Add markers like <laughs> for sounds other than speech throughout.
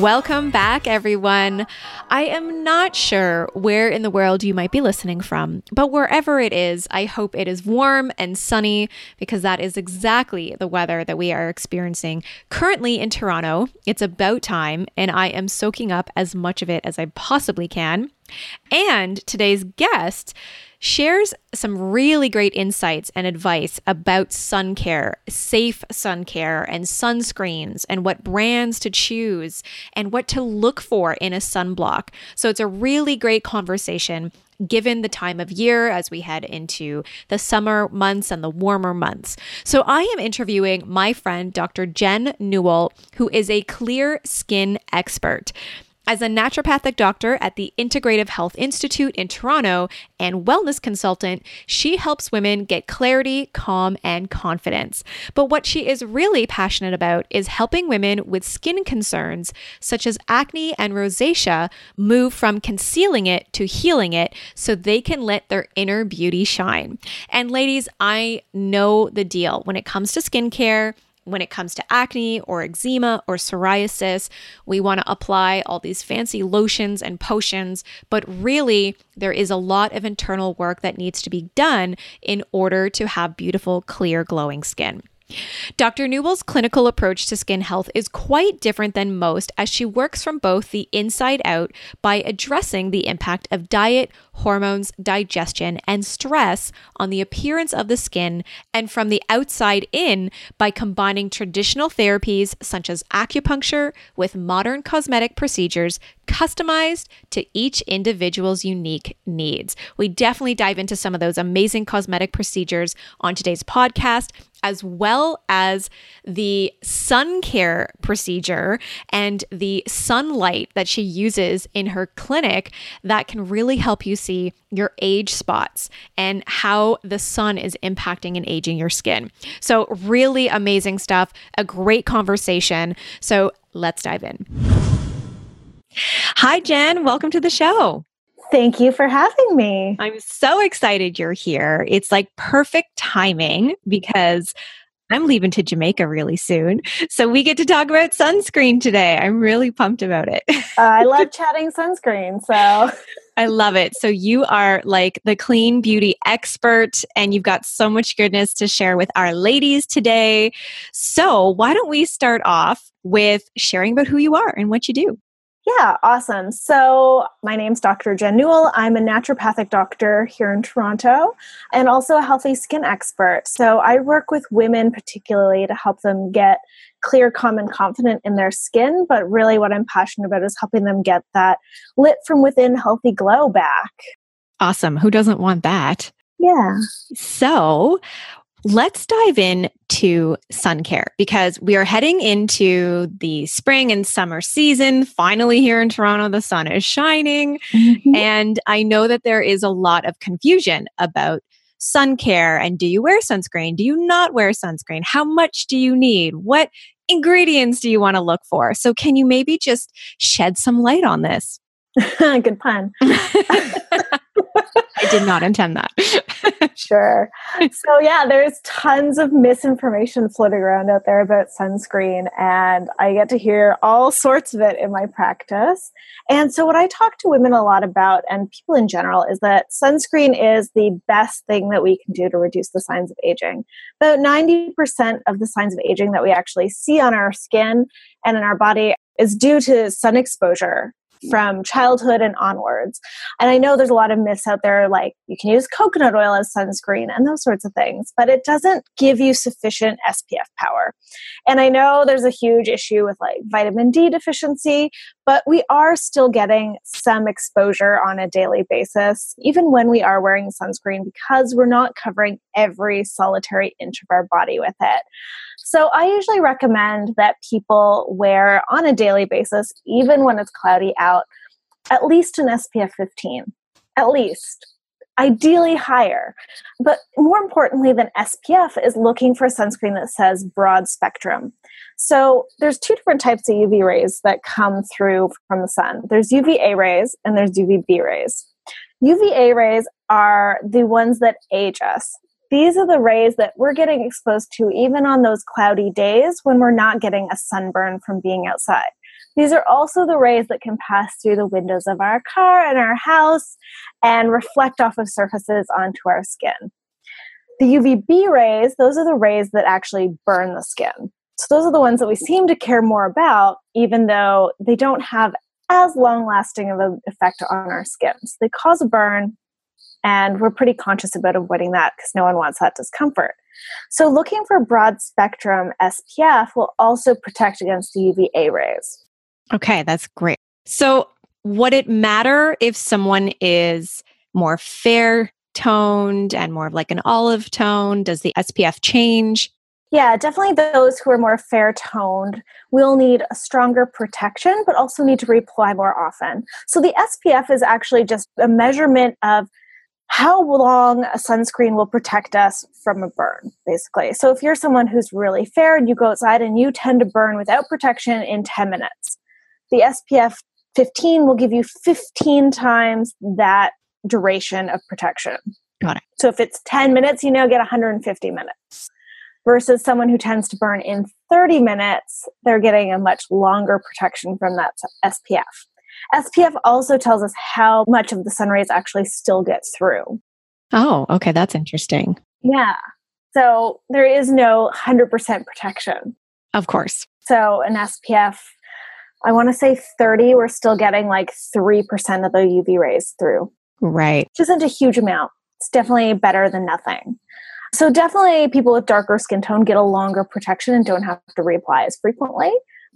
Welcome back, everyone. I am not sure where in the world you might be listening from, but wherever it is, I hope it is warm and sunny because that is exactly the weather that we are experiencing currently in Toronto. It's about time, and I am soaking up as much of it as I possibly can. And today's guest shares some really great insights and advice about sun care, safe sun care, and sunscreens, and what brands to choose and what to look for in a sunblock. So it's a really great conversation given the time of year as we head into the summer months and the warmer months. So I am interviewing my friend, Dr. Jen Newell, who is a clear skin expert. As a naturopathic doctor at the Integrative Health Institute in Toronto and wellness consultant, she helps women get clarity, calm, and confidence. But what she is really passionate about is helping women with skin concerns such as acne and rosacea move from concealing it to healing it so they can let their inner beauty shine. And ladies, I know the deal when it comes to skincare when it comes to acne or eczema or psoriasis, we want to apply all these fancy lotions and potions, but really, there is a lot of internal work that needs to be done in order to have beautiful, clear, glowing skin. Dr. Newell's clinical approach to skin health is quite different than most as she works from both the inside out by addressing the impact of diet, hormones, digestion, and stress on the appearance of the skin, and from the outside in by combining traditional therapies such as acupuncture with modern cosmetic procedures customized to each individual's unique needs. We definitely dive into some of those amazing cosmetic procedures on today's podcast as well as the sun care procedure and the sunlight that she uses in her clinic that can really help you see your age spots and how the sun is impacting and aging your skin. So, really amazing stuff, a great conversation. So, let's dive in. Hi, Jen. Welcome to the show. Thank you for having me. I'm so excited you're here. It's like perfect timing because I'm leaving to Jamaica really soon. So we get to talk about sunscreen today. I'm really pumped about it. uh, I love chatting sunscreen. So <laughs> I love it. So you are like the clean beauty expert and you've got so much goodness to share with our ladies today. So why don't we start off with sharing about who you are and what you do? Yeah, awesome. So, my name's Dr. Jen Newell. I'm a naturopathic doctor here in Toronto and also a healthy skin expert. So, I work with women particularly to help them get clear, calm, and confident in their skin. But really, what I'm passionate about is helping them get that lit from within healthy glow back. Awesome. Who doesn't want that? Yeah. So, Let's dive in to sun care because we are heading into the spring and summer season. Finally, here in Toronto, the sun is shining. Mm-hmm. And I know that there is a lot of confusion about sun care and do you wear sunscreen? Do you not wear sunscreen? How much do you need? What ingredients do you want to look for? So, can you maybe just shed some light on this? <laughs> Good pun. <laughs> I did not intend that. <laughs> sure. So, yeah, there's tons of misinformation floating around out there about sunscreen, and I get to hear all sorts of it in my practice. And so, what I talk to women a lot about, and people in general, is that sunscreen is the best thing that we can do to reduce the signs of aging. About 90% of the signs of aging that we actually see on our skin and in our body is due to sun exposure from childhood and onwards. And I know there's a lot of myths out there like you can use coconut oil as sunscreen and those sorts of things, but it doesn't give you sufficient SPF power. And I know there's a huge issue with like vitamin D deficiency, but we are still getting some exposure on a daily basis, even when we are wearing sunscreen, because we're not covering every solitary inch of our body with it. So I usually recommend that people wear on a daily basis, even when it's cloudy out, at least an SPF 15. At least ideally higher. But more importantly than SPF is looking for sunscreen that says broad spectrum. So there's two different types of UV rays that come through from the sun. There's UVA rays and there's UVB rays. UVA rays are the ones that age us. These are the rays that we're getting exposed to even on those cloudy days when we're not getting a sunburn from being outside. These are also the rays that can pass through the windows of our car and our house and reflect off of surfaces onto our skin. The UVB rays, those are the rays that actually burn the skin. So those are the ones that we seem to care more about, even though they don't have as long lasting of an effect on our skin. So they cause a burn, and we're pretty conscious about avoiding that because no one wants that discomfort. So looking for broad spectrum SPF will also protect against the UVA rays. Okay, that's great. So, would it matter if someone is more fair toned and more of like an olive tone? Does the SPF change? Yeah, definitely those who are more fair toned will need a stronger protection, but also need to reapply more often. So the SPF is actually just a measurement of how long a sunscreen will protect us from a burn, basically. So if you're someone who's really fair and you go outside and you tend to burn without protection in 10 minutes, the SPF 15 will give you 15 times that duration of protection. Got it. So if it's 10 minutes, you now get 150 minutes. Versus someone who tends to burn in 30 minutes, they're getting a much longer protection from that SPF. SPF also tells us how much of the sun rays actually still gets through. Oh, okay, that's interesting. Yeah. So there is no 100% protection. Of course. So an SPF I want to say 30, we're still getting like 3% of the UV rays through. Right. Which isn't a huge amount. It's definitely better than nothing. So, definitely people with darker skin tone get a longer protection and don't have to reapply as frequently.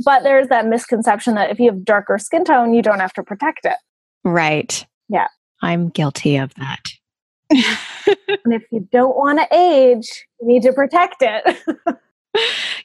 But there's that misconception that if you have darker skin tone, you don't have to protect it. Right. Yeah. I'm guilty of that. and if you don't want to age, you need to protect it. <laughs>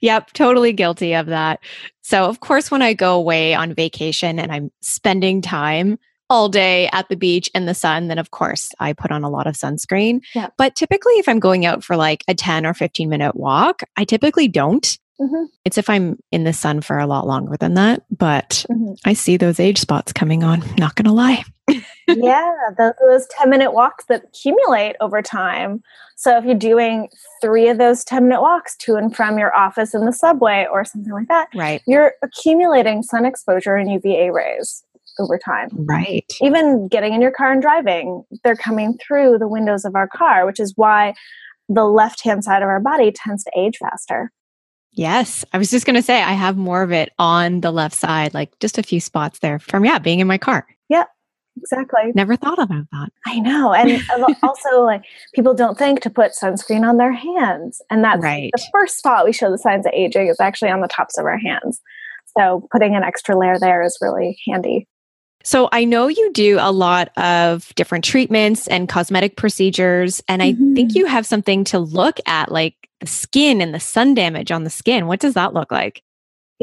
yep, totally guilty of that. So, of course, when I go away on vacation and I'm spending time all day at the beach in the sun, then of course I put on a lot of sunscreen. Yeah. But typically, if I'm going out for like a 10 or 15 minute walk, I typically don't. Mm-hmm. It's if I'm in the sun for a lot longer than that. But mm-hmm. I see those age spots coming on, not going to lie. <laughs> yeah, those, those 10 minute walks that accumulate over time. So if you're doing three of those 10 minute walks to and from your office in the subway or something like that, right. you're accumulating sun exposure and UVA rays over time. Right. Even getting in your car and driving, they're coming through the windows of our car, which is why the left hand side of our body tends to age faster. Yes. I was just going to say, I have more of it on the left side, like just a few spots there from, yeah, being in my car. Yep. Exactly. Never thought about that. I know. And <laughs> also, like, people don't think to put sunscreen on their hands. And that's right. the first spot we show the signs of aging is actually on the tops of our hands. So, putting an extra layer there is really handy. So, I know you do a lot of different treatments and cosmetic procedures. And I mm-hmm. think you have something to look at, like the skin and the sun damage on the skin. What does that look like?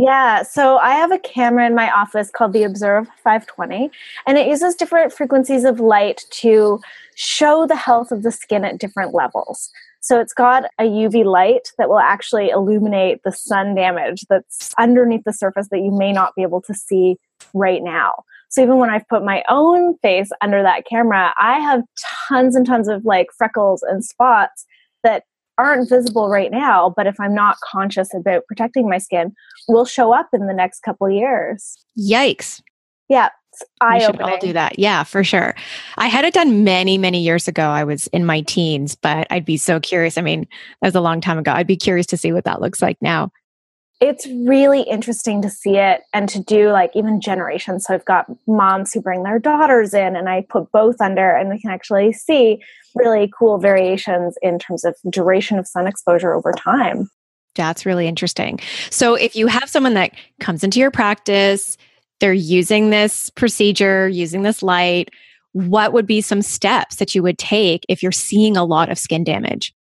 Yeah, so I have a camera in my office called the Observ 520, and it uses different frequencies of light to show the health of the skin at different levels. So it's got a UV light that will actually illuminate the sun damage that's underneath the surface that you may not be able to see right now. So even when I've put my own face under that camera, I have tons and tons of like freckles and spots that aren't visible right now, but if I'm not conscious about protecting my skin, will show up in the next couple years. Yikes. Yeah. I should all do that. Yeah, for sure. I had it done many, many years ago. I was in my teens, but I'd be so curious. I mean, that was a long time ago. I'd be curious to see what that looks like now it's really interesting to see it and to do like even generations. So I've got moms who bring their daughters in, and I put both under, and we can actually see really cool variations in terms of duration of sun exposure over time. That's really interesting. So if you have someone that comes into your practice, they're using this procedure, using this light, what would be some steps that you would take if you're seeing a lot of skin damage?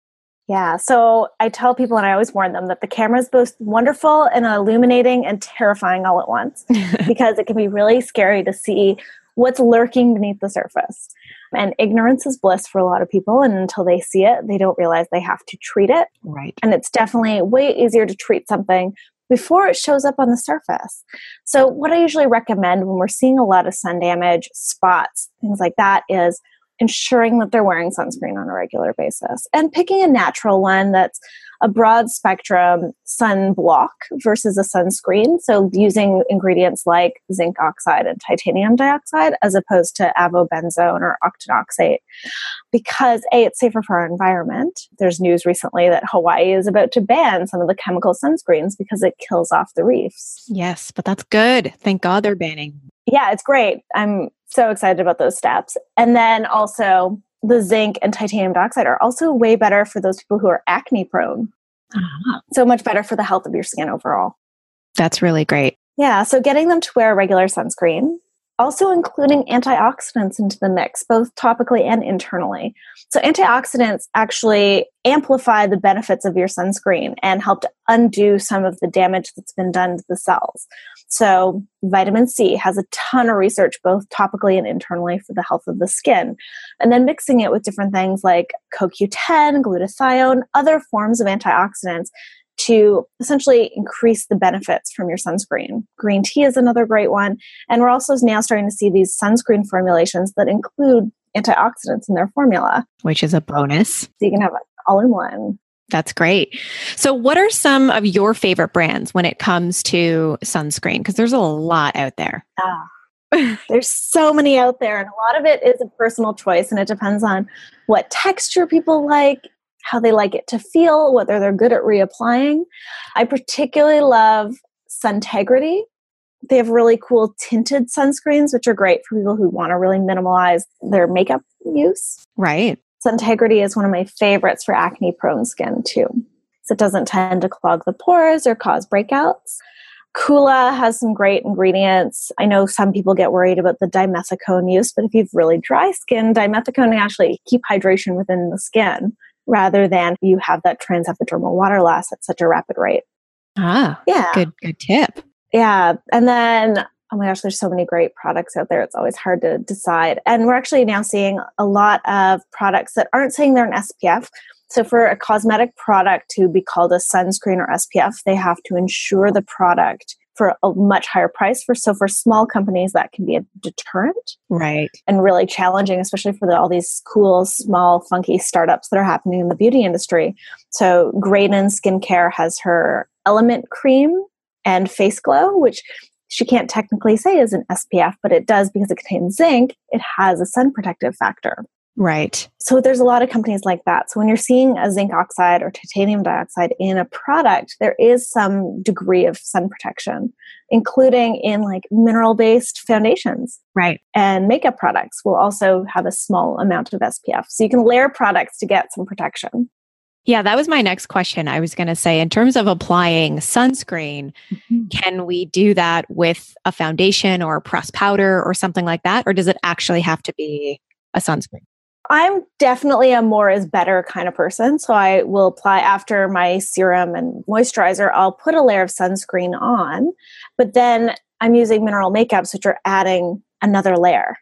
Yeah, so I tell people and I always warn them that the camera is both wonderful and illuminating and terrifying all at once <laughs> because it can be really scary to see what's lurking beneath the surface. And ignorance is bliss for a lot of people. And until they see it, they don't realize they have to treat it. Right. And it's definitely way easier to treat something before it shows up on the surface. So, what I usually recommend when we're seeing a lot of sun damage, spots, things like that, is ensuring that they're wearing sunscreen on a regular basis and picking a natural one that's a broad spectrum sun block versus a sunscreen. So using ingredients like zinc oxide and titanium dioxide as opposed to avobenzone or octinoxate because A, it's safer for our environment. There's news recently that Hawaii is about to ban some of the chemical sunscreens because it kills off the reefs. Yes, but that's good. Thank God they're banning. Yeah, it's great. I'm so excited about those steps. And then also, the zinc and titanium dioxide are also way better for those people who are acne prone. Uh-huh. So much better for the health of your skin overall. That's really great. Yeah. So getting them to wear regular sunscreen, also including antioxidants into the mix, both topically and internally. So, antioxidants actually amplify the benefits of your sunscreen and help to undo some of the damage that's been done to the cells. So, vitamin C has a ton of research, both topically and internally, for the health of the skin. And then mixing it with different things like CoQ10, glutathione, other forms of antioxidants to essentially increase the benefits from your sunscreen. Green tea is another great one. And we're also now starting to see these sunscreen formulations that include antioxidants in their formula, which is a bonus. So you can have it all in one. That's great. So, what are some of your favorite brands when it comes to sunscreen? Because there's a lot out there. Ah, there's so many out there, and a lot of it is a personal choice, and it depends on what texture people like how they like it to feel, whether they're good at reapplying. I particularly love Suntegrity. They have really cool tinted sunscreens, which are great for people who want to really minimize their makeup use. Right. Suntegrity is one of my favorites for acne prone skin, too. So it doesn't tend to clog the pores or cause breakouts. Coola has some great ingredients. I know some people get worried about the dimethicone use, but if you've really dry skin, dimethicone actually keep hydration within the skin rather than you have that transepidermal water loss at such a rapid rate. Ah, yeah. Good, good tip. Yeah. And then, oh my gosh, there's so many great products out there. It's always hard to decide. And we're actually now seeing a lot of products that aren't saying they're an SPF. So, for a cosmetic product to be called a sunscreen or SPF, they have to ensure the product for a much higher price for so for small companies that can be a deterrent right. and really challenging especially for the, all these cool small funky startups that are happening in the beauty industry. So graydon skincare has her element cream and face glow which she can't technically say is an spf but it does because it contains zinc. It has a sun protective factor Right. So there's a lot of companies like that. So when you're seeing a zinc oxide or titanium dioxide in a product, there is some degree of sun protection, including in like mineral based foundations. Right. And makeup products will also have a small amount of SPF. So you can layer products to get some protection. Yeah, that was my next question. I was going to say, in terms of applying sunscreen, mm-hmm. can we do that with a foundation or a pressed powder or something like that? Or does it actually have to be a sunscreen? I'm definitely a more is better kind of person. So I will apply after my serum and moisturizer, I'll put a layer of sunscreen on, but then I'm using mineral makeups, which are adding another layer.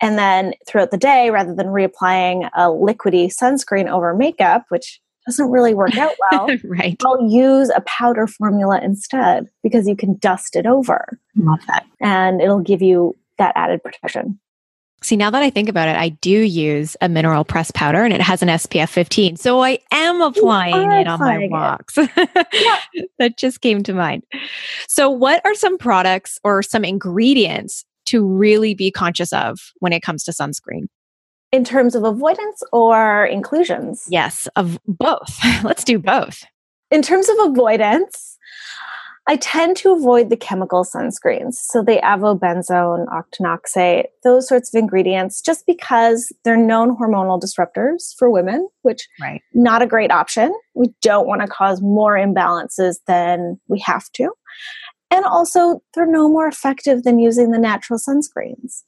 And then throughout the day, rather than reapplying a liquidy sunscreen over makeup, which doesn't really work out <laughs> well, right. I'll use a powder formula instead because you can dust it over. Love that. And it'll give you that added protection. See, now that I think about it, I do use a mineral press powder and it has an SPF 15. So I am applying it on my walks. yeah. <laughs> that just came to mind. So, what are some products or some ingredients to really be conscious of when it comes to sunscreen? In terms of avoidance or inclusions? Yes, of both. <laughs> Let's do both. In terms of avoidance, I tend to avoid the chemical sunscreens. So the avobenzone, octinoxate, those sorts of ingredients, just because they're known hormonal disruptors for women, which right. not a great option. We don't want to cause more imbalances than we have to. And also, they're no more effective than using the natural sunscreens.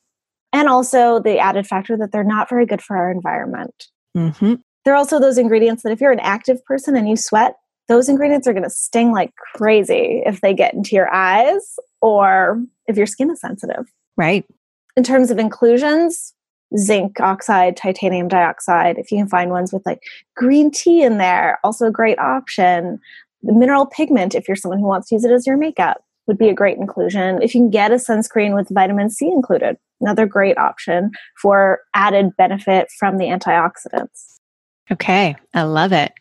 And also, the added factor that they're not very good for our environment. Mm-hmm. There are also those ingredients that if you're an active person and you sweat, those ingredients are going to sting like crazy if they get into your eyes or if your skin is sensitive. Right. In terms of inclusions, zinc oxide, titanium dioxide, if you can find ones with like green tea in there, also a great option. The mineral pigment, if you're someone who wants to use it as your makeup, would be a great inclusion. If you can get a sunscreen with vitamin C included, another great option for added benefit from the antioxidants. Okay, I love it.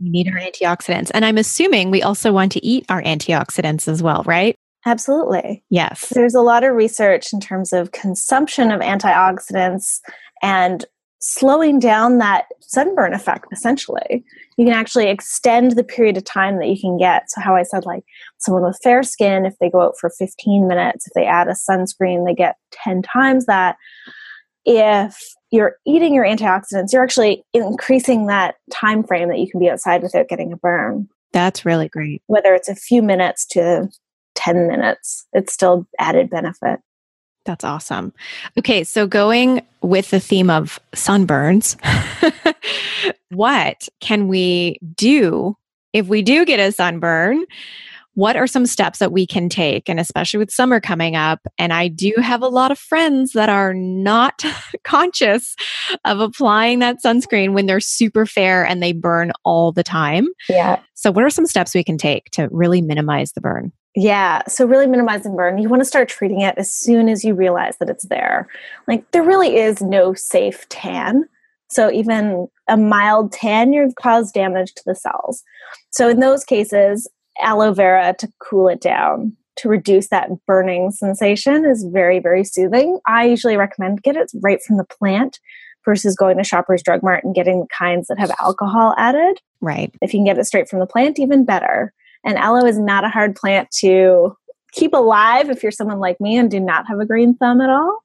We need our antioxidants. And I'm assuming we also want to eat our antioxidants as well, right? Absolutely. Yes. There's a lot of research in terms of consumption of antioxidants and slowing down that sunburn effect, essentially. You can actually extend the period of time that you can get. So, how I said, like someone with fair skin, if they go out for 15 minutes, if they add a sunscreen, they get 10 times that. If you're eating your antioxidants, you're actually increasing that time frame that you can be outside without getting a burn. That's really great. Whether it's a few minutes to 10 minutes, it's still added benefit. That's awesome. Okay, so going with the theme of sunburns, <laughs> what can we do if we do get a sunburn what are some steps that we can take? And especially with summer coming up, and I do have a lot of friends that are not <laughs> conscious of applying that sunscreen when they're super fair and they burn all the time. Yeah. So, what are some steps we can take to really minimize the burn? Yeah. So, really minimizing burn, you want to start treating it as soon as you realize that it's there. Like, there really is no safe tan. So, even a mild tan, you've caused damage to the cells. So, in those cases, aloe vera to cool it down to reduce that burning sensation is very very soothing. I usually recommend get it right from the plant versus going to shoppers drug mart and getting the kinds that have alcohol added. Right. If you can get it straight from the plant even better. And aloe is not a hard plant to keep alive if you're someone like me and do not have a green thumb at all.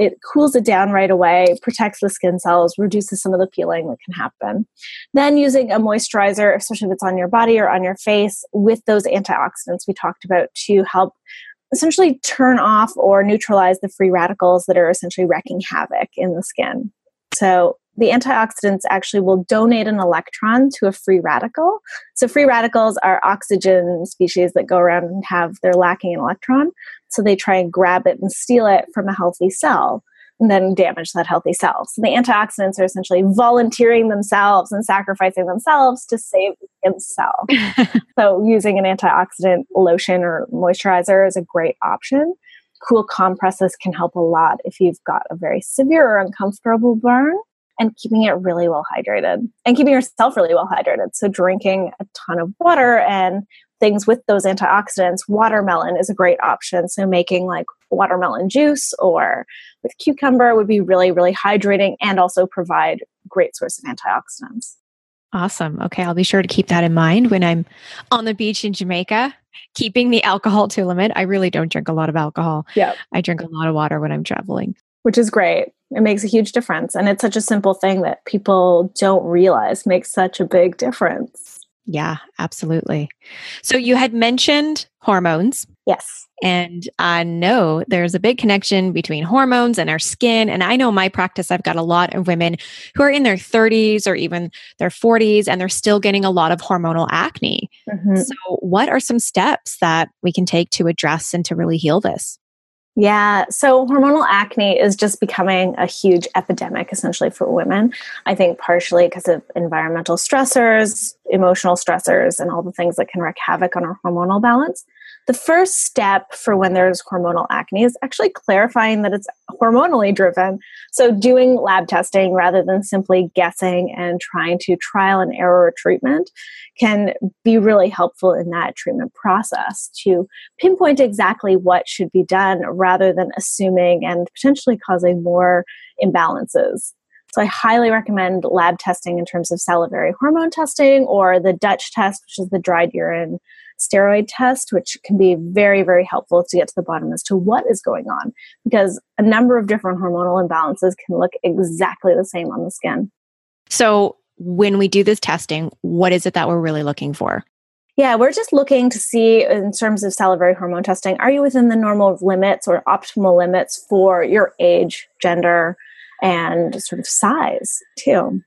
It cools it down right away, protects the skin cells, reduces some of the peeling that can happen. Then using a moisturizer, especially if it's on your body or on your face, with those antioxidants we talked about to help essentially turn off or neutralize the free radicals that are essentially wreaking havoc in the skin. So the antioxidants actually will donate an electron to a free radical. So, free radicals are oxygen species that go around and have, they're lacking an electron. So, they try and grab it and steal it from a healthy cell and then damage that healthy cell. So, the antioxidants are essentially volunteering themselves and sacrificing themselves to save the cell. <laughs> so, using an antioxidant lotion or moisturizer is a great option. Cool compresses can help a lot if you've got a very severe or uncomfortable burn and keeping it really well hydrated and keeping yourself really well hydrated. So, drinking a ton of water and things with those antioxidants. Watermelon is a great option. So, making like watermelon juice or with cucumber would be really, really hydrating and also provide great source of antioxidants. Awesome. Okay, I'll be sure to keep that in mind when I'm on the beach in Jamaica, keeping the alcohol to a limit. I really don't drink a lot of alcohol. Yeah. I drink a lot of water when I'm traveling. Which is great. It makes a huge difference. And it's such a simple thing that people don't realize makes such a big difference. Yeah, absolutely. So you had mentioned hormones. Yes. And I know there's a big connection between hormones and our skin. And I know my practice, I've got a lot of women who are in their 30s or even their 40s, and they're still getting a lot of hormonal acne. Mm-hmm. So, what are some steps that we can take to address and to really heal this? Yeah, so hormonal acne is just becoming a huge epidemic essentially for women. I think partially because of environmental stressors, emotional stressors, and all the things that can wreak havoc on our hormonal balance. The first step for when there's hormonal acne is actually clarifying that it's hormonally driven. So, doing lab testing rather than simply guessing and trying to trial and error treatment can be really helpful in that treatment process to pinpoint exactly what should be done rather than assuming and potentially causing more imbalances. So I highly recommend lab testing in terms of salivary hormone testing or the Dutch test, which is the dried urine steroid test, which can be very, very helpful to get to the bottom as to what is going on because a number of different hormonal imbalances can look exactly the same on the skin. So when we do this testing, what is it that we're really looking for? Yeah, we're just looking to see in terms of salivary hormone testing, are you within the normal limits or optimal limits for your age, gender, and sort of size too?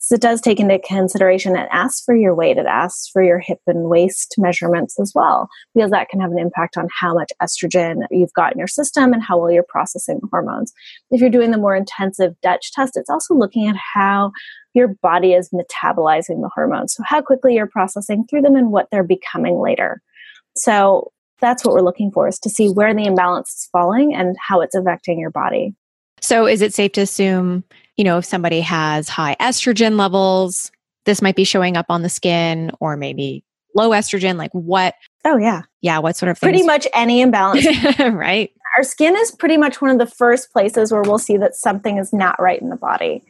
So it does take into consideration it asks for your weight. It asks for your hip and waist measurements as well, because that can have an impact on how much estrogen you've got in your system and how well you're processing hormones. If you're doing the more intensive Dutch test, it's also looking at how your body is metabolizing the hormones. So how quickly you're processing through them and what they're becoming later. So that's what we're looking for is to see where the imbalance is falling and how it's affecting your body. So is it safe to assume you know, if somebody has high estrogen levels, this might be showing up on the skin or maybe low estrogen. Like what? Oh, yeah. Yeah. What sort of things? Pretty much any imbalance. <laughs> right. Our skin is pretty much one of the first places where we'll see that something is not right in the body.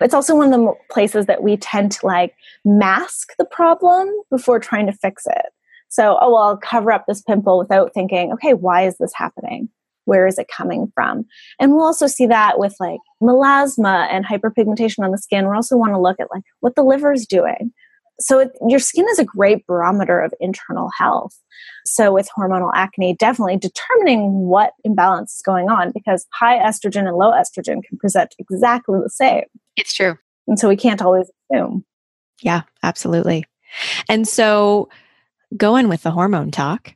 It's also one of the places that we tend to like mask the problem before trying to fix it. So, oh, well, I'll cover up this pimple without thinking, okay, why is this happening? Where is it coming from? And we'll also see that with like melasma and hyperpigmentation on the skin. We also want to look at like what the liver is doing. So it, your skin is a great barometer of internal health. So with hormonal acne definitely determining what imbalance is going on because high estrogen and low estrogen can present exactly the same. It's true. And so we can't always assume. Yeah absolutely. And so going with the hormone talk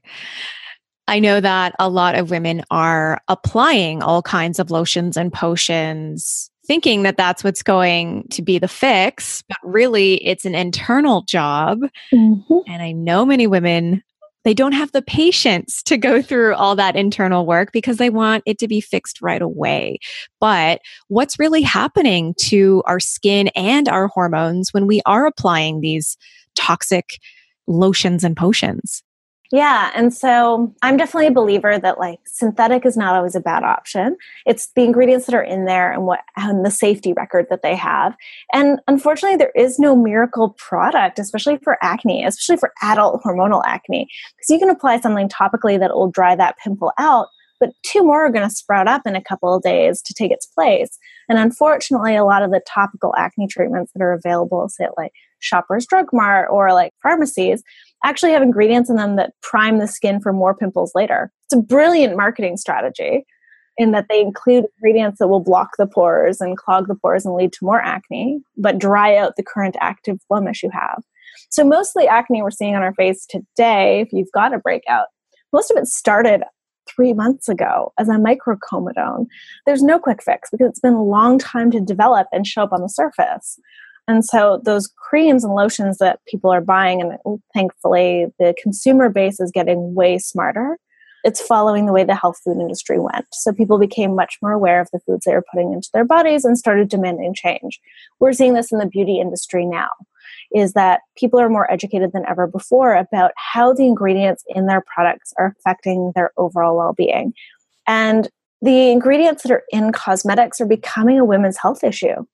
I know that a lot of women are applying all kinds of lotions and potions, thinking that that's what's going to be the fix, but really it's an internal job. Mm-hmm. And I know many women they don't have the patience to go through all that internal work because they want it to be fixed right away. But what's really happening to our skin and our hormones when we are applying these toxic lotions and potions? Yeah. And so I'm definitely a believer that like synthetic is not always a bad option. It's the ingredients that are in there and what and the safety record that they have. And unfortunately, there is no miracle product, especially for acne, especially for adult hormonal acne, because you can apply something topically that will dry that pimple out, but two more are going to sprout up in a couple of days to take its place. And unfortunately, a lot of the topical acne treatments that are available, say at like Shoppers Drug Mart or like pharmacies, actually have ingredients in them that prime the skin for more pimples later. It's a brilliant marketing strategy in that they include ingredients that will block the pores and clog the pores and lead to more acne, but dry out the current active blemish you have. So, mostly acne we're seeing on our face today, if you've got a breakout, most of it started three months ago as a microcomedone. There's no quick fix because it's been a long time to develop and show up on the surface. And so those creams and lotions that people are buying, and thankfully the consumer base is getting way smarter. It's following the way the health food industry went. So people became much more aware of the foods they were putting into their bodies and started demanding change. We're seeing this in the beauty industry now is that people are more educated than ever before about how the ingredients in their products are affecting their overall well-being. And the ingredients that are in cosmetics are becoming a women's health issue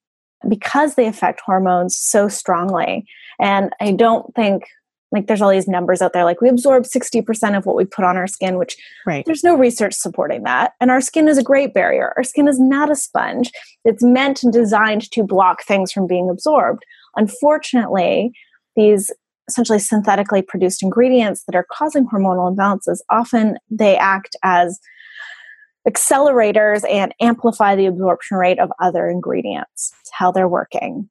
because they affect hormones so strongly. And I don't think like there's all these numbers out there like we absorb 60% of what we put on our skin which right. there's no research supporting that and our skin is a great barrier our skin is not a sponge it's meant and designed to block things from being absorbed unfortunately these essentially synthetically produced ingredients that are causing hormonal imbalances often they act as accelerators and amplify the absorption rate of other ingredients. It's how they're working.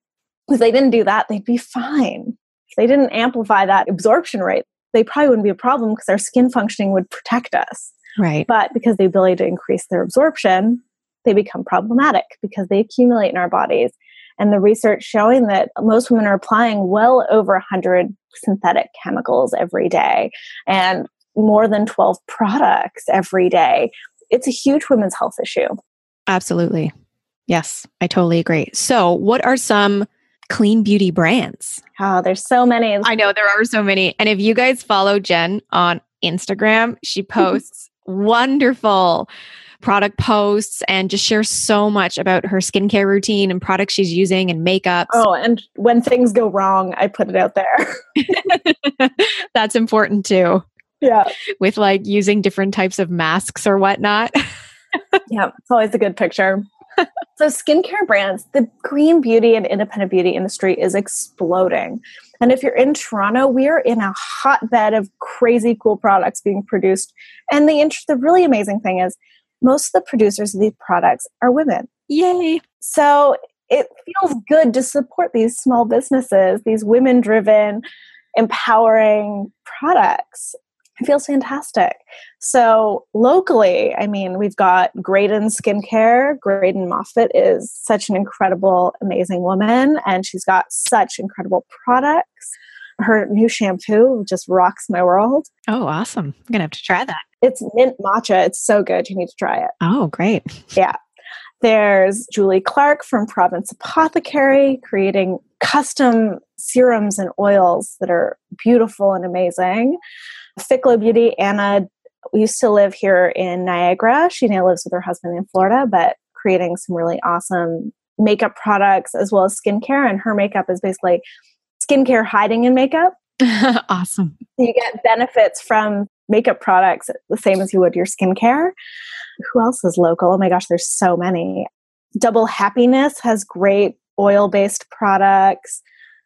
If they didn't do that, they'd be fine. If they didn't amplify that absorption rate, they probably wouldn't be a problem because our skin functioning would protect us. Right. But because the ability to increase their absorption, they become problematic because they accumulate in our bodies. And the research showing that most women are applying well over 100 synthetic chemicals every day and more than 12 products every day it's a huge women's health issue. Absolutely. Yes, I totally agree. So, what are some clean beauty brands? Oh, there's so many. I know there are so many. And if you guys follow Jen on Instagram, she <laughs> posts wonderful product posts and just shares so much about her skincare routine and products she's using and makeup. Oh, and when things go wrong, I put it out there. <laughs> That's important too yeah. <laughs> With like using different types of masks or whatnot. <laughs> yeah, it's always a good picture. <laughs> so skincare brands, the green beauty and independent beauty industry is exploding. And if you're in Toronto, we're in a hotbed of crazy cool products being produced. And the, int- the really amazing thing is, most of the producers of these products are women. Yay. So it feels good to support these small businesses, these women driven, empowering products. It feels fantastic. So locally, I mean, we've got Graydon Skincare. Graydon Moffat is such an incredible, amazing woman, and she's got such incredible products. Her new shampoo just rocks my world. Oh, awesome. I'm going to have to try that. It's mint matcha. It's so good. You need to try it. Oh, great. Yeah. There's Julie Clark from Province Apothecary creating custom serums and oils that are beautiful and amazing. Fitglow Beauty, Anna used to live here in Niagara. She now lives with her husband in Florida, but creating some really awesome makeup products as well as skincare. And her makeup is basically skincare hiding in makeup. <laughs> awesome. You get benefits from makeup products the same as you would your skincare. Who else is local? Oh my gosh, there's so many. Double Happiness has great oil based products.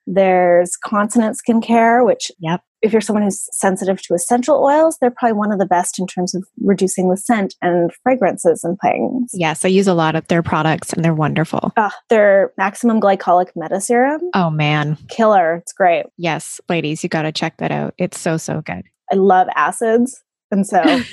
There's Consonant Skincare, which yep. if you're someone who's sensitive to essential oils, they're probably one of the best in terms of reducing the scent and fragrances and things. Yes, I use a lot of their products and they're wonderful. Uh, their maximum glycolic meta serum. Oh man. Killer. It's great. Yes, ladies, you got to check that out. It's so, so good. I love acids. And so <laughs>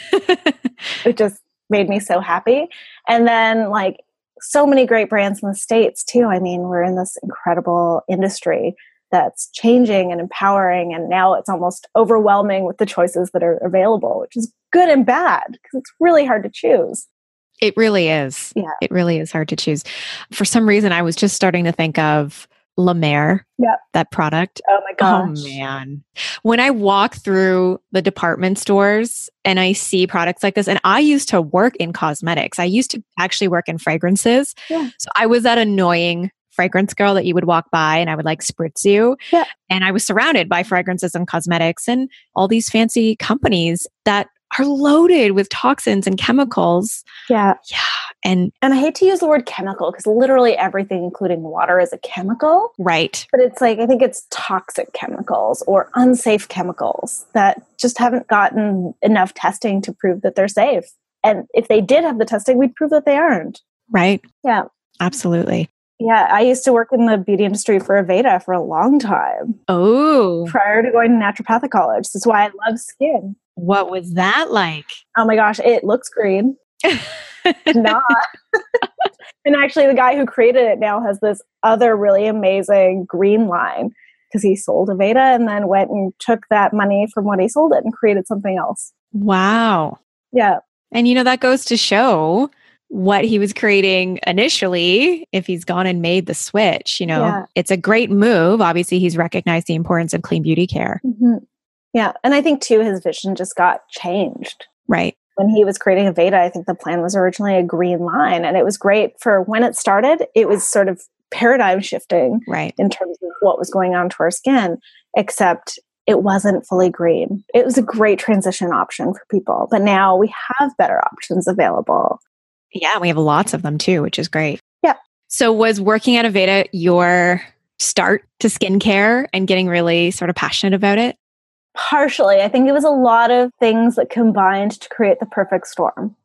it just made me so happy. And then, like, so many great brands in the States, too. I mean, we're in this incredible industry that's changing and empowering. And now it's almost overwhelming with the choices that are available, which is good and bad because it's really hard to choose. It really is. Yeah. It really is hard to choose. For some reason, I was just starting to think of La Mer, yep. that product. Oh my oh, gosh. Oh man. When I walk through the department stores and I see products like this, and I used to work in cosmetics, I used to actually work in fragrances. Yeah. So I was that annoying fragrance girl that you would walk by and I would like spritz you. Yeah. And I was surrounded by fragrances and cosmetics and all these fancy companies that are loaded with toxins and chemicals. Yeah. Yeah. And and I hate to use the word chemical because literally everything, including water, is a chemical. Right. But it's like I think it's toxic chemicals or unsafe chemicals that just haven't gotten enough testing to prove that they're safe. And if they did have the testing, we'd prove that they aren't. Right. Yeah. Absolutely. Yeah, I used to work in the beauty industry for Aveda for a long time. Oh. Prior to going to naturopathic college. That's why I love skin. What was that like? Oh my gosh, it looks green. <laughs> Not. <laughs> and actually, the guy who created it now has this other really amazing green line because he sold Aveda and then went and took that money from what he sold it and created something else. Wow. Yeah. And you know, that goes to show what he was creating initially if he's gone and made the switch. You know, Yeah. it's a great move. Obviously, he's recognized the importance of clean beauty care. Mhm. Yeah. And I think, too, his vision just got changed. Right. when he was creating Aveda, I think the plan was originally a green line. And it was great for when it started, it was sort of paradigm shifting Right. in terms of what was going on to our skin, except it wasn't fully green. It was a great transition option for people. But now we have better options available. Yeah. We have lots of them too, which is great. Yeah. So, was working at Aveda your start to skincare and getting really sort of passionate about it? Partially, I think it was a lot of things that combined to create the perfect storm.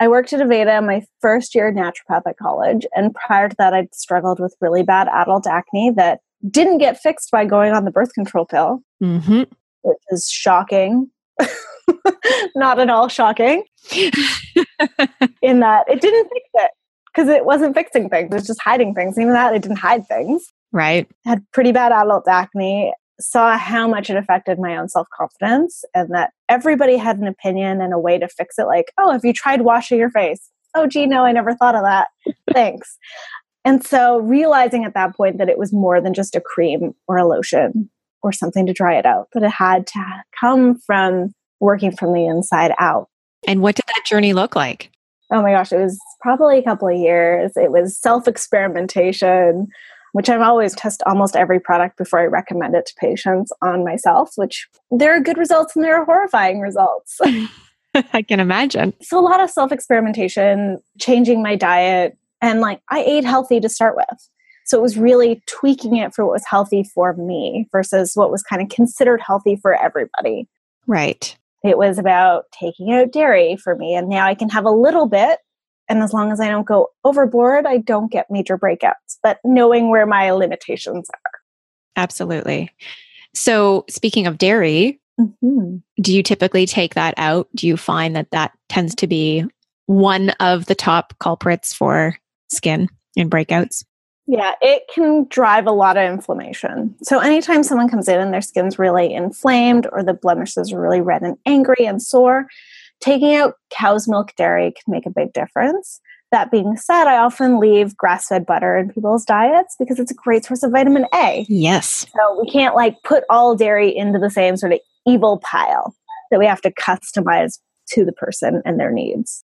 I worked at Aveda my first year at naturopathic college, and prior to that, I'd struggled with really bad adult acne that didn't get fixed by going on the birth control pill, Mm-hmm. which is shocking. <laughs> Not at all shocking <laughs> in that it didn't fix it because it wasn't fixing things, it was just hiding things. Even that, it didn't hide things. right. had pretty bad adult acne saw how much it affected my own self-confidence and that everybody had an opinion and a way to fix it like oh have you tried washing your face? Oh gee no i never thought of that. <laughs> Thanks. And so realizing at that point that it was more than just a cream or a lotion or something to dry it out that it had to come from working from the inside out. And what did that journey look like? oh my gosh it was probably a couple of years. It was self-experimentation which I've always test almost every product before I recommend it to patients on myself, which there are good results and there are horrifying results. <laughs> I can imagine. so a lot of self experimentation, changing my diet, and like I ate healthy to start with. So it was really tweaking it for what was healthy for me versus what was kind of considered healthy for everybody. Right. It was about taking out dairy for me. And now I can have a little bit. And as long as I don't go overboard, I don't get major breakouts. But knowing where my limitations are. Absolutely. So, speaking of dairy, mm-hmm. do you typically take that out? Do you find that that tends to be one of the top culprits for skin and breakouts? Yeah, it can drive a lot of inflammation. So, anytime someone comes in and their skin's really inflamed or the blemishes are really red and angry and sore, taking out cow's milk dairy can make a big difference. That being said, I often leave grass fed butter in people's diets because it's a great source of vitamin A. Yes. So, we can't like put all dairy into the same sort of evil pile that we have to customize to the person and their needs.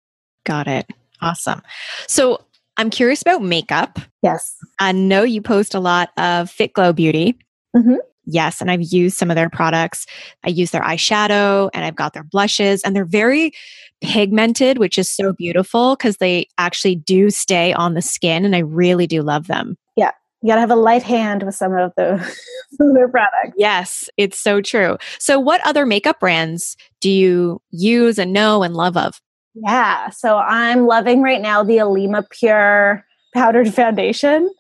Got it. Awesome. So, I'm curious about makeup. Yes. I know you post a lot of Fitglow Beauty. Mm-hmm. Yes. And I've used some of their products. I use their eyeshadow and I've got their blushes, and they're very pigmented, which is so beautiful because they actually do stay on the skin. And I really do love them. Yeah. You got to have a light hand with some of, the, <laughs> some of their products. Yes, it's so true. So, what other makeup brands do you use and know and love of? Yeah. So I'm loving right now the Alima Pure powdered foundation.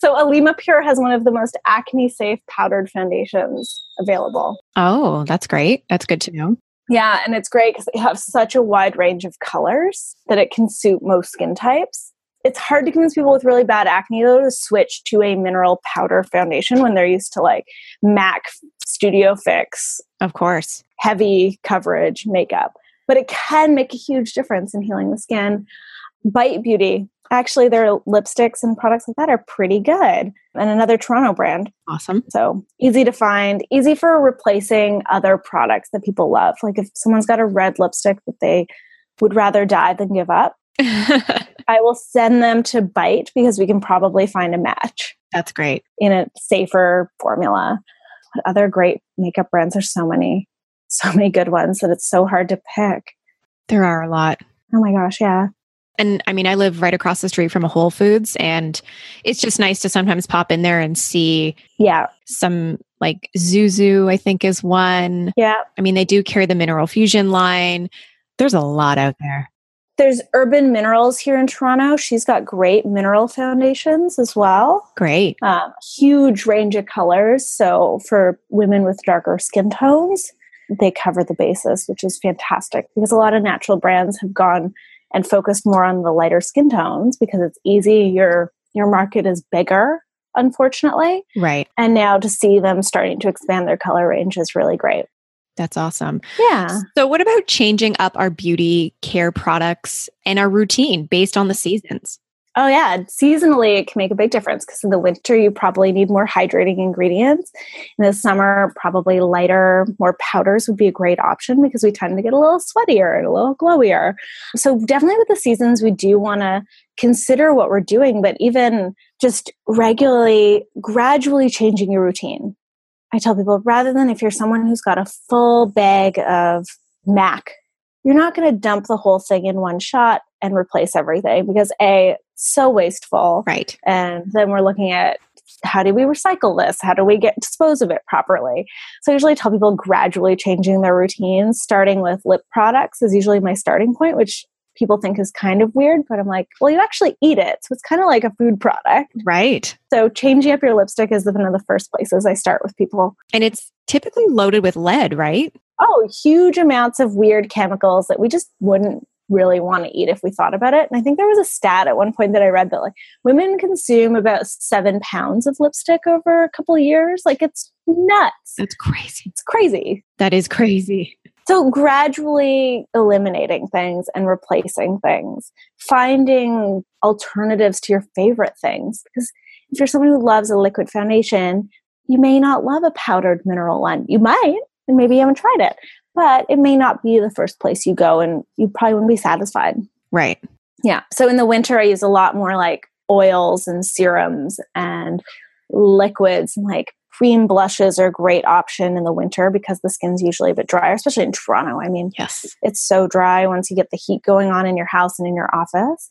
So Alima Pure has one of the most acne safe powdered foundations available. Oh, that's great. That's good to know. Yeah, and it's great because they have such a wide range of colors that it can suit most skin types. It's hard to convince people with really bad acne though to switch to a mineral powder foundation when they're used to like MAC Studio Fix. Of course. Heavy coverage makeup but it can make a huge difference in healing the skin. Bite Beauty, actually, their lipsticks and products like that are pretty good. And another Toronto brand. Awesome. So easy to find, easy for replacing other products that people love. Like if someone's got a red lipstick that they would rather die than give up, <laughs> I will send them to Bite because we can probably find a match. That's great. In a safer formula. What other great makeup brands? There's so many so many good ones that it's so hard to pick. There are a lot. Oh my gosh, yeah. And I mean, I live right across the street from a Whole Foods, and it's just nice to sometimes pop in there and see yeah some like Zuzu, I think is one. Yeah. I mean, they do carry the Mineral Fusion line. There's a lot out there. There's Urban Minerals here in Toronto. She's got great mineral foundations as well. Great. Um, huge range of colors. So for women with darker skin tones, they cover the basis, which is fantastic because a lot of natural brands have gone and focused more on the lighter skin tones because it's easy. Your your market is bigger, unfortunately. Right. And now to see them starting to expand their color range is really great. That's awesome. Yeah. So, what about changing up our beauty care products and our routine based on the seasons? Oh, yeah. Seasonally, it can make a big difference because in the winter, you probably need more hydrating ingredients. In the summer, probably lighter, more powders would be a great option because we tend to get a little sweatier and a little glowier. So, definitely with the seasons, we do want to consider what we're doing, but even just regularly, gradually changing your routine. I tell people rather than if you're someone who's got a full bag of MAC, you're not going to dump the whole thing in one shot and replace everything because A, so wasteful. Right. And then we're looking at how do we recycle this? How do we get dispose of it properly? So I usually tell people gradually changing their routines, starting with lip products is usually my starting point, which people think is kind of weird, but I'm like, well, you actually eat it. So it's kind of like a food product. Right. So changing up your lipstick is one of the first places I start with people. And it's typically loaded with lead, right? Oh, huge amounts of weird chemicals that we just wouldn't really want to eat if we thought about it. And I think there was a stat at one point that I read that like women consume about seven pounds of lipstick over a couple years. Like it's nuts. That's crazy. It's crazy. That is crazy. So gradually eliminating things and replacing things, finding alternatives to your favorite things. Because if you're someone who loves a liquid foundation, you may not love a powdered mineral one. You might, and maybe you haven't tried it but it may not be the first place you go and you probably wouldn't be satisfied. Right. Yeah. So in the winter, I use a lot more like oils and serums and liquids and like cream blushes are a great option in the winter because the skin's usually a bit drier, especially in Toronto. I mean, yes, it's so dry once you get the heat going on in your house and in your office.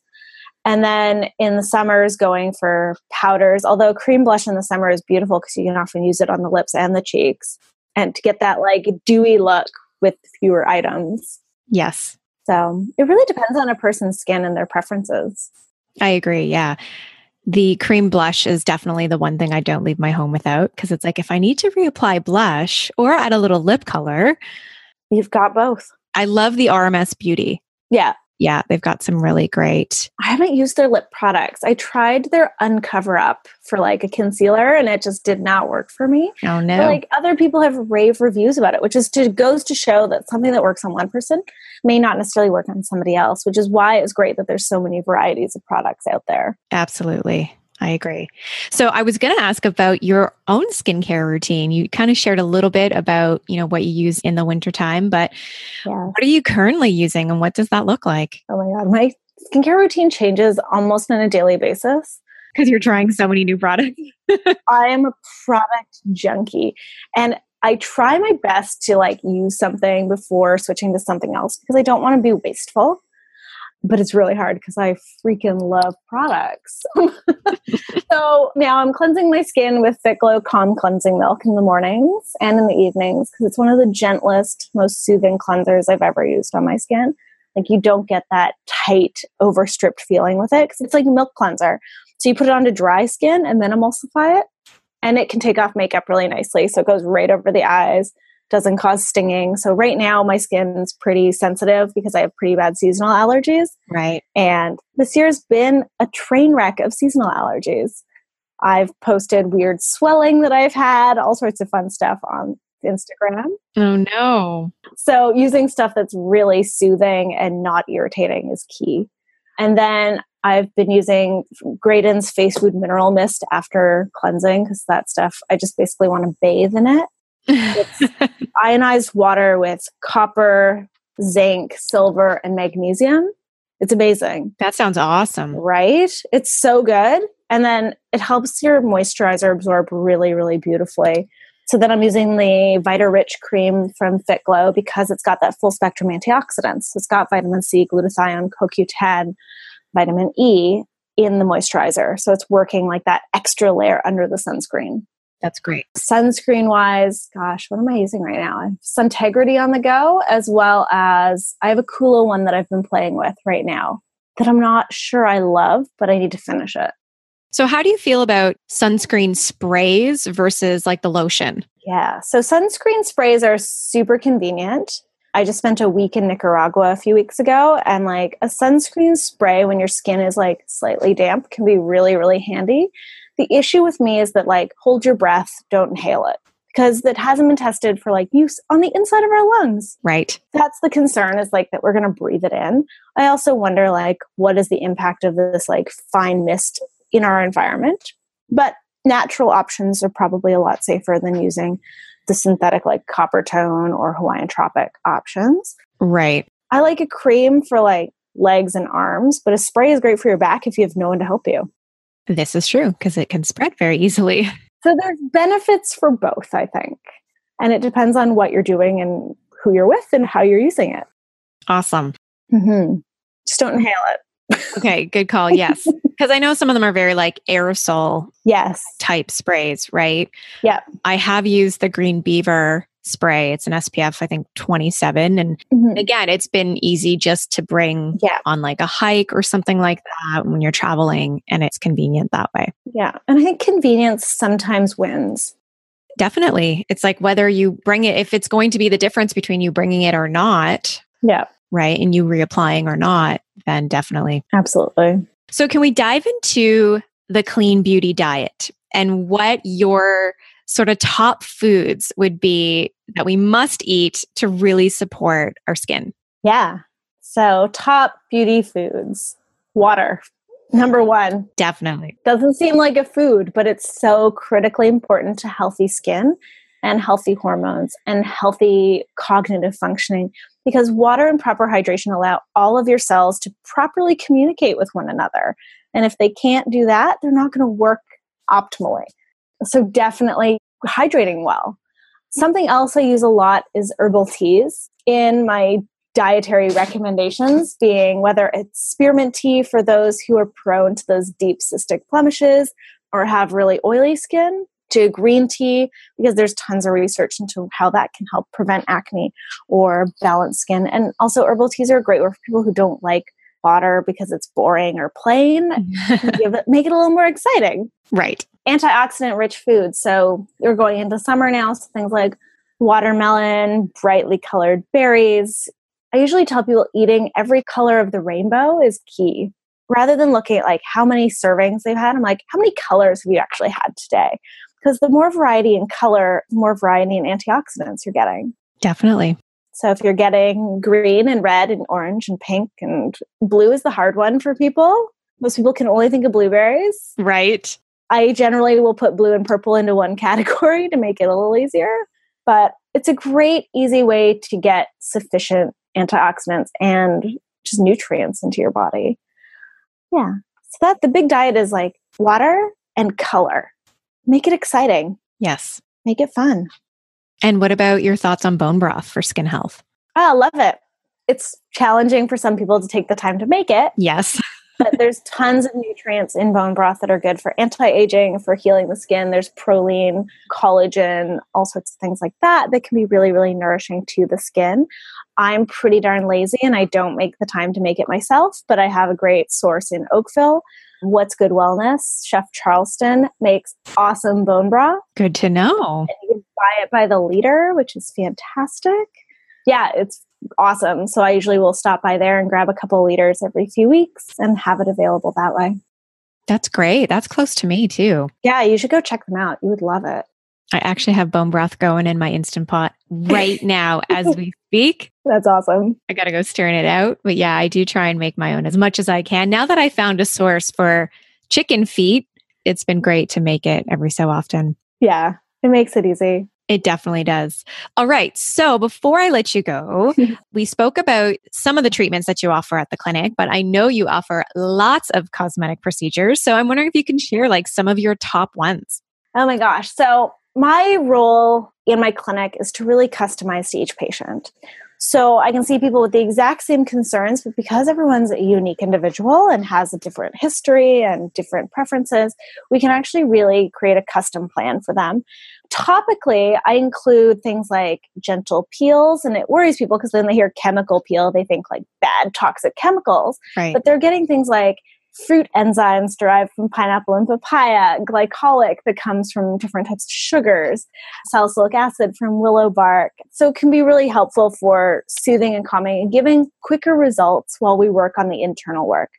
And then in the summers, going for powders. Although cream blush in the summer is beautiful because you can often use it on the lips and the cheeks, and to get that like dewy look with fewer items. Yes. So it really depends on a person's skin and their preferences. I agree. Yeah. The cream blush is definitely the one thing I don't leave my home without because it's like if I need to reapply blush or add a little lip color, you've got both. I love the RMS Beauty. Yeah. Yeah, they've got some really great. I haven't used their lip products. I tried their uncover up for like a concealer and it just did not work for me. Oh no. But like other people have rave reviews about it, which is to goes to show that something that works on one person may not necessarily work on somebody else, which is why it's great that there's so many varieties of products out there. Absolutely. I agree. So I was going to ask about your own skincare routine. You kind of shared a little bit about, you know, what you use in the wintertime, but yeah. what are you currently using and what does that look like? Oh my God. My skincare routine changes almost on a daily basis. Because you're trying so many new products. <laughs> I am a product junkie. And I try my best to like use something before switching to something else because I don't want to be wasteful but it's really hard because I freaking love products. <laughs> so now I'm cleansing my skin with Fitglow Calm Cleansing Milk in the mornings and in the evenings because it's one of the gentlest, most soothing cleansers I've ever used on my skin. Like you don't get that tight, overstripped feeling with it because it's like a milk cleanser. So you put it onto dry skin and then emulsify it, and it can take off makeup really nicely. So it goes right over the eyes doesn't cause stinging. So right now my skin's pretty sensitive because I have pretty bad seasonal allergies. Right. And this year's been a train wreck of seasonal allergies. I've posted weird swelling that I've had, all sorts of fun stuff on Instagram. Oh no. So using stuff that's really soothing and not irritating is key. And then I've been using Graydon's Face Food Mineral Mist after cleansing because that stuff I just basically want to bathe in it. It's ionized water with copper, zinc, silver, and magnesium. It's amazing. That sounds awesome. Right? It's so good. And then it helps your moisturizer absorb really, really beautifully. So then I'm using the Vita Rich cream from Fitglow because it's got that full spectrum antioxidants. It's got vitamin C, glutathione, CoQ10, vitamin E in the moisturizer. So it's working like that extra layer under the sunscreen. That's great. Sunscreen wise, gosh, what am I using right now? I have Suntegrity on the go, as well as I have a Coola one that I've been playing with right now that I'm not sure I love, but I need to finish it. So, how do you feel about sunscreen sprays versus like the lotion? Yeah. So, sunscreen sprays are super convenient. I just spent a week in Nicaragua a few weeks ago, and like a sunscreen spray when your skin is like slightly damp can be really, really handy the issue with me is that like hold your breath, don't inhale it because that hasn't been tested for like use on the inside of our lungs. Right. That's the concern is like that we're going to breathe it in. I also wonder like what is the impact of this like fine mist in our environment? But natural options are probably a lot safer than using the synthetic like Coppertone or Hawaiian Tropic options. Right. I like a cream for like legs and arms, but a spray is great for your back if you have no one to help you. This is true because it can spread very easily. <laughs> So there's benefits for both, I think. And it depends on what you're doing and who you're with and how you're using it. Awesome. Mm-hmm. Just don't inhale it. okay, good call. Yes. <laughs> Because I know some of them are very like aerosol yes type sprays, right? Yeah. I have used the Green Beaver spray. It's an SPF, I think 27. And mm-hmm. again, it's been easy just to bring yeah. on like a hike or something like that when you're traveling and it's convenient that way. Yeah. And I think convenience sometimes wins. Definitely. It's like whether you bring it, if it's going to be the difference between you bringing it or not. Yeah. Right. And you reapplying or not, then definitely. Absolutely. So, can we dive into the clean beauty diet and what your sort of top foods would be that we must eat to really support our skin? Yeah. So, top beauty foods water, number one. Definitely. Doesn't seem like a food, but it's so critically important to healthy skin and healthy hormones and healthy cognitive functioning because water and proper hydration allow all of your cells to properly communicate with one another. And if they can't do that, they're not going to work optimally. So definitely hydrating well. Something else I use a lot is herbal teas. In my dietary recommendations being whether it's spearmint tea for those who are prone to those deep cystic blemishes or have really oily skin to green tea because there's tons of research into how that can help prevent acne or balance skin and also herbal teas are a great for people who don't like water because it's boring or plain <laughs> give it make it a little more exciting right antioxidant rich foods so you're going into summer now so things like watermelon brightly colored berries I usually tell people eating every color of the rainbow is key. Rather than looking at like how many servings they've had, I'm like, how many colors have you actually had today? Because the more variety in color, the more variety in antioxidants you're getting. Definitely. So if you're getting green and red and orange and pink and blue is the hard one for people. Most people can only think of blueberries. Right. I generally will put blue and purple into one <laughs> category to make it a little easier. But it's a great, easy way to get sufficient antioxidants and just nutrients into your body. Yeah. So that the big diet is like water and color. Make it exciting. Yes. Make it fun. And what about your thoughts on bone broth for skin health? I love it. It's challenging for some people to take the time to make it. Yes. <laughs> but there's tons of nutrients in bone broth that are good for anti-aging, for healing the skin. There's proline, collagen, all sorts of things like that that can be really, really nourishing to the skin. I'm pretty darn lazy and I don't make the time to make it myself, but I have a great source in Oakville. What's Good Wellness, Chef Charleston makes awesome bone broth. Good to know. And you can buy it by the liter, which is fantastic. Yeah, it's awesome. So I usually will stop by there and grab a couple liters every few weeks and have it available that way. That's great. That's close to me too. Yeah, you should go check them out. You would love it. I actually have bone broth going in my instant pot right <laughs> now as we speak. That's awesome. I got to go stirring it out. But yeah, I do try and make my own as much as I can. Now that I found a source for chicken feet, it's been great to make it every so often. Yeah, it makes it easy. It definitely does. All right. So before I let you go, <laughs> we spoke about some of the treatments that you offer at the clinic, but I know you offer lots of cosmetic procedures. So I'm wondering if you can share like some of your top ones. Oh my gosh. So my role in my clinic is to really customize to each patient. So I can see people with the exact same concerns, but because everyone's a unique individual and has a different history and different preferences, we can actually really create a custom plan for them. Topically, I include things like gentle peels, and it worries people because then they hear chemical peel, they think like bad toxic chemicals. Right. But they're getting things like fruit enzymes derived from pineapple and papaya, glycolic that comes from different types of sugars, salicylic acid from willow bark. So it can be really helpful for soothing and calming and giving quicker results while we work on the internal work.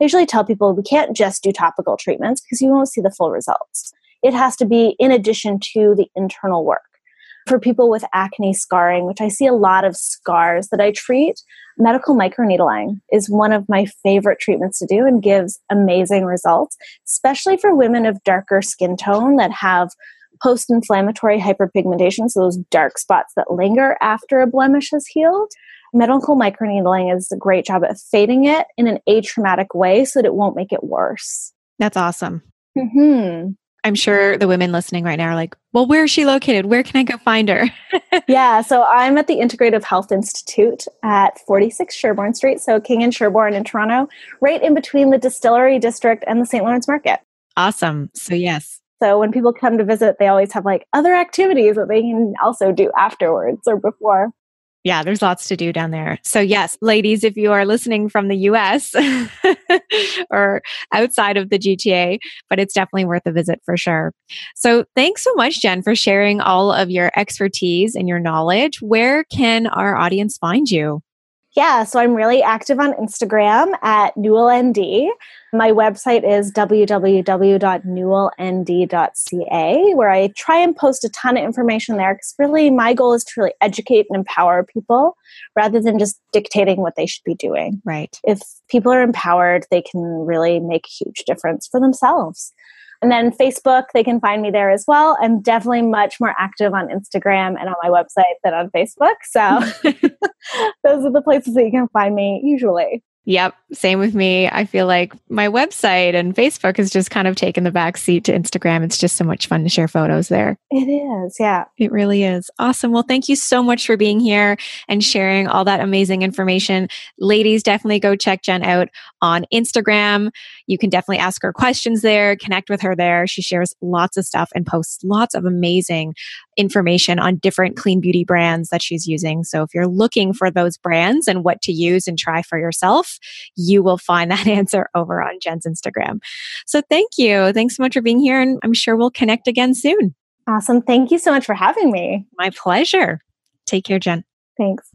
I usually tell people we can't just do topical treatments because you won't see the full results. It has to be in addition to the internal work for people with acne scarring, which I see a lot of scars that I treat, medical microneedling is one of my favorite treatments to do and gives amazing results, especially for women of darker skin tone that have post inflammatory hyperpigmentation, so those dark spots that linger after a blemish has healed. Medical microneedling is a great job at fading it in an atraumatic way so that it won't make it worse. That's awesome. Mm-hmm. I'm sure the women listening right now are like, well, where is she located? Where can I go find her? <laughs> yeah, so I'm at the Integrative Health Institute at 46 Sherbourne Street, so King and Sherbourne in Toronto, right in between the Distillery District and the St. Lawrence Market. Awesome. So, yes. So, when people come to visit, they always have like other activities that they can also do afterwards or before yeah, there's lots to do down there. So, yes, ladies, if you are listening from the US <laughs> or outside of the GTA, but it's definitely worth a visit for sure. So, thanks so much, Jen, for sharing all of your expertise and your knowledge. Where can our audience find you? Yeah, so I'm really active on Instagram at NewellND. My website is www.newellnd.ca, where I try and post a ton of information there because really my goal is to really educate and empower people rather than just dictating what they should be doing. Right. If people are empowered, they can really make a huge difference for themselves. And then Facebook, they can find me there as well. I'm definitely much more active on Instagram and on my website than on Facebook. So <laughs> those are the places that you can find me usually. Yep. Same with me. I feel like my website and Facebook has just kind of taken the back seat to Instagram. It's just so much fun to share photos there. It is. Yeah. It really is. Awesome. Well, thank you so much for being here and sharing all that amazing information. Ladies, definitely go check Jen out on Instagram. You can definitely ask her questions there, connect with her there. She shares lots of stuff and posts lots of amazing information on different clean beauty brands that she's using. So if you're looking for those brands and what to use and try for yourself, you will find <laughs> that answer over on Jen's Instagram. So thank you. Thanks so much for being here. And I'm sure we'll connect again soon. Awesome. Thank you so much for having me. My pleasure. Take care, Jen. Thanks.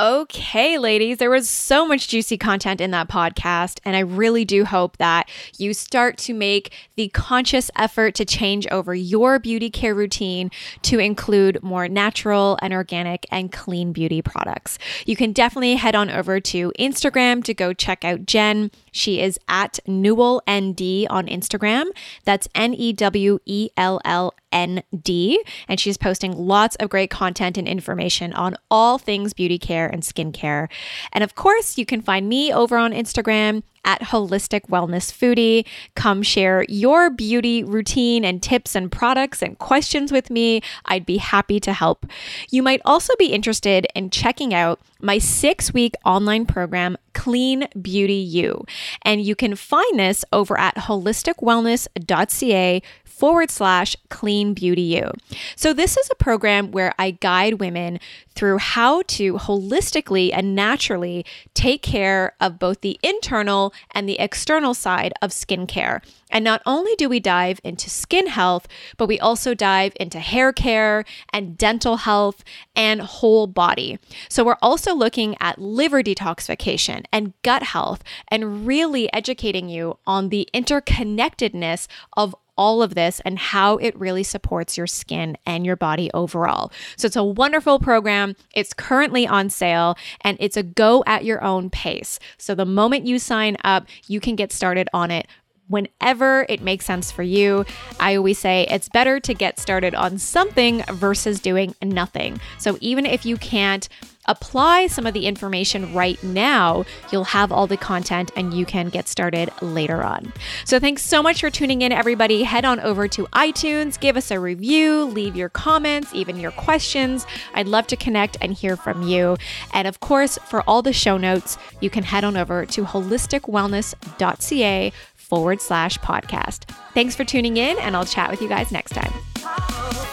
Okay, ladies, there was so much juicy content in that podcast, and I really do hope that you start to make the conscious effort to change over your beauty care routine to include more natural and organic and clean beauty products. You can definitely head on over to Instagram to go check out Jen. She is at Newell ND on Instagram. That's N E W E L L N D. And she's posting lots of great content and information on all things beauty care and skincare. And of course, you can find me over on Instagram at Holistic Wellness Foodie. Come share your beauty routine and tips and products and questions with me. I'd be happy to help. You might also be interested in checking out my six week online program, Clean Beauty You. And you can find this over at holisticwellness.ca forward slash clean beauty you. So, this is a program where I guide women through how to holistically and naturally take care of both the internal and the external side of skincare. And not only do we dive into skin health, but we also dive into hair care and dental health and whole body. So, we're also looking at liver detoxification and gut health and really educating you on the interconnectedness of all of this and how it really supports your skin and your body overall. So it's a wonderful program. It's currently on sale and it's a go at your own pace. So the moment you sign up, you can get started on it whenever it makes sense for you. I always say it's better to get started on something versus doing nothing. So even if you can't apply some of the information right now, you'll have all the content and you can get started later on. So, thanks so much for tuning in, everybody. Head on over to iTunes, give us a review, leave your comments, even your questions. I'd love to connect and hear from you. And of course, for all the show notes, you can head on over to holisticwellness.ca forward slash podcast. Thanks for tuning in, and I'll chat with you guys next time.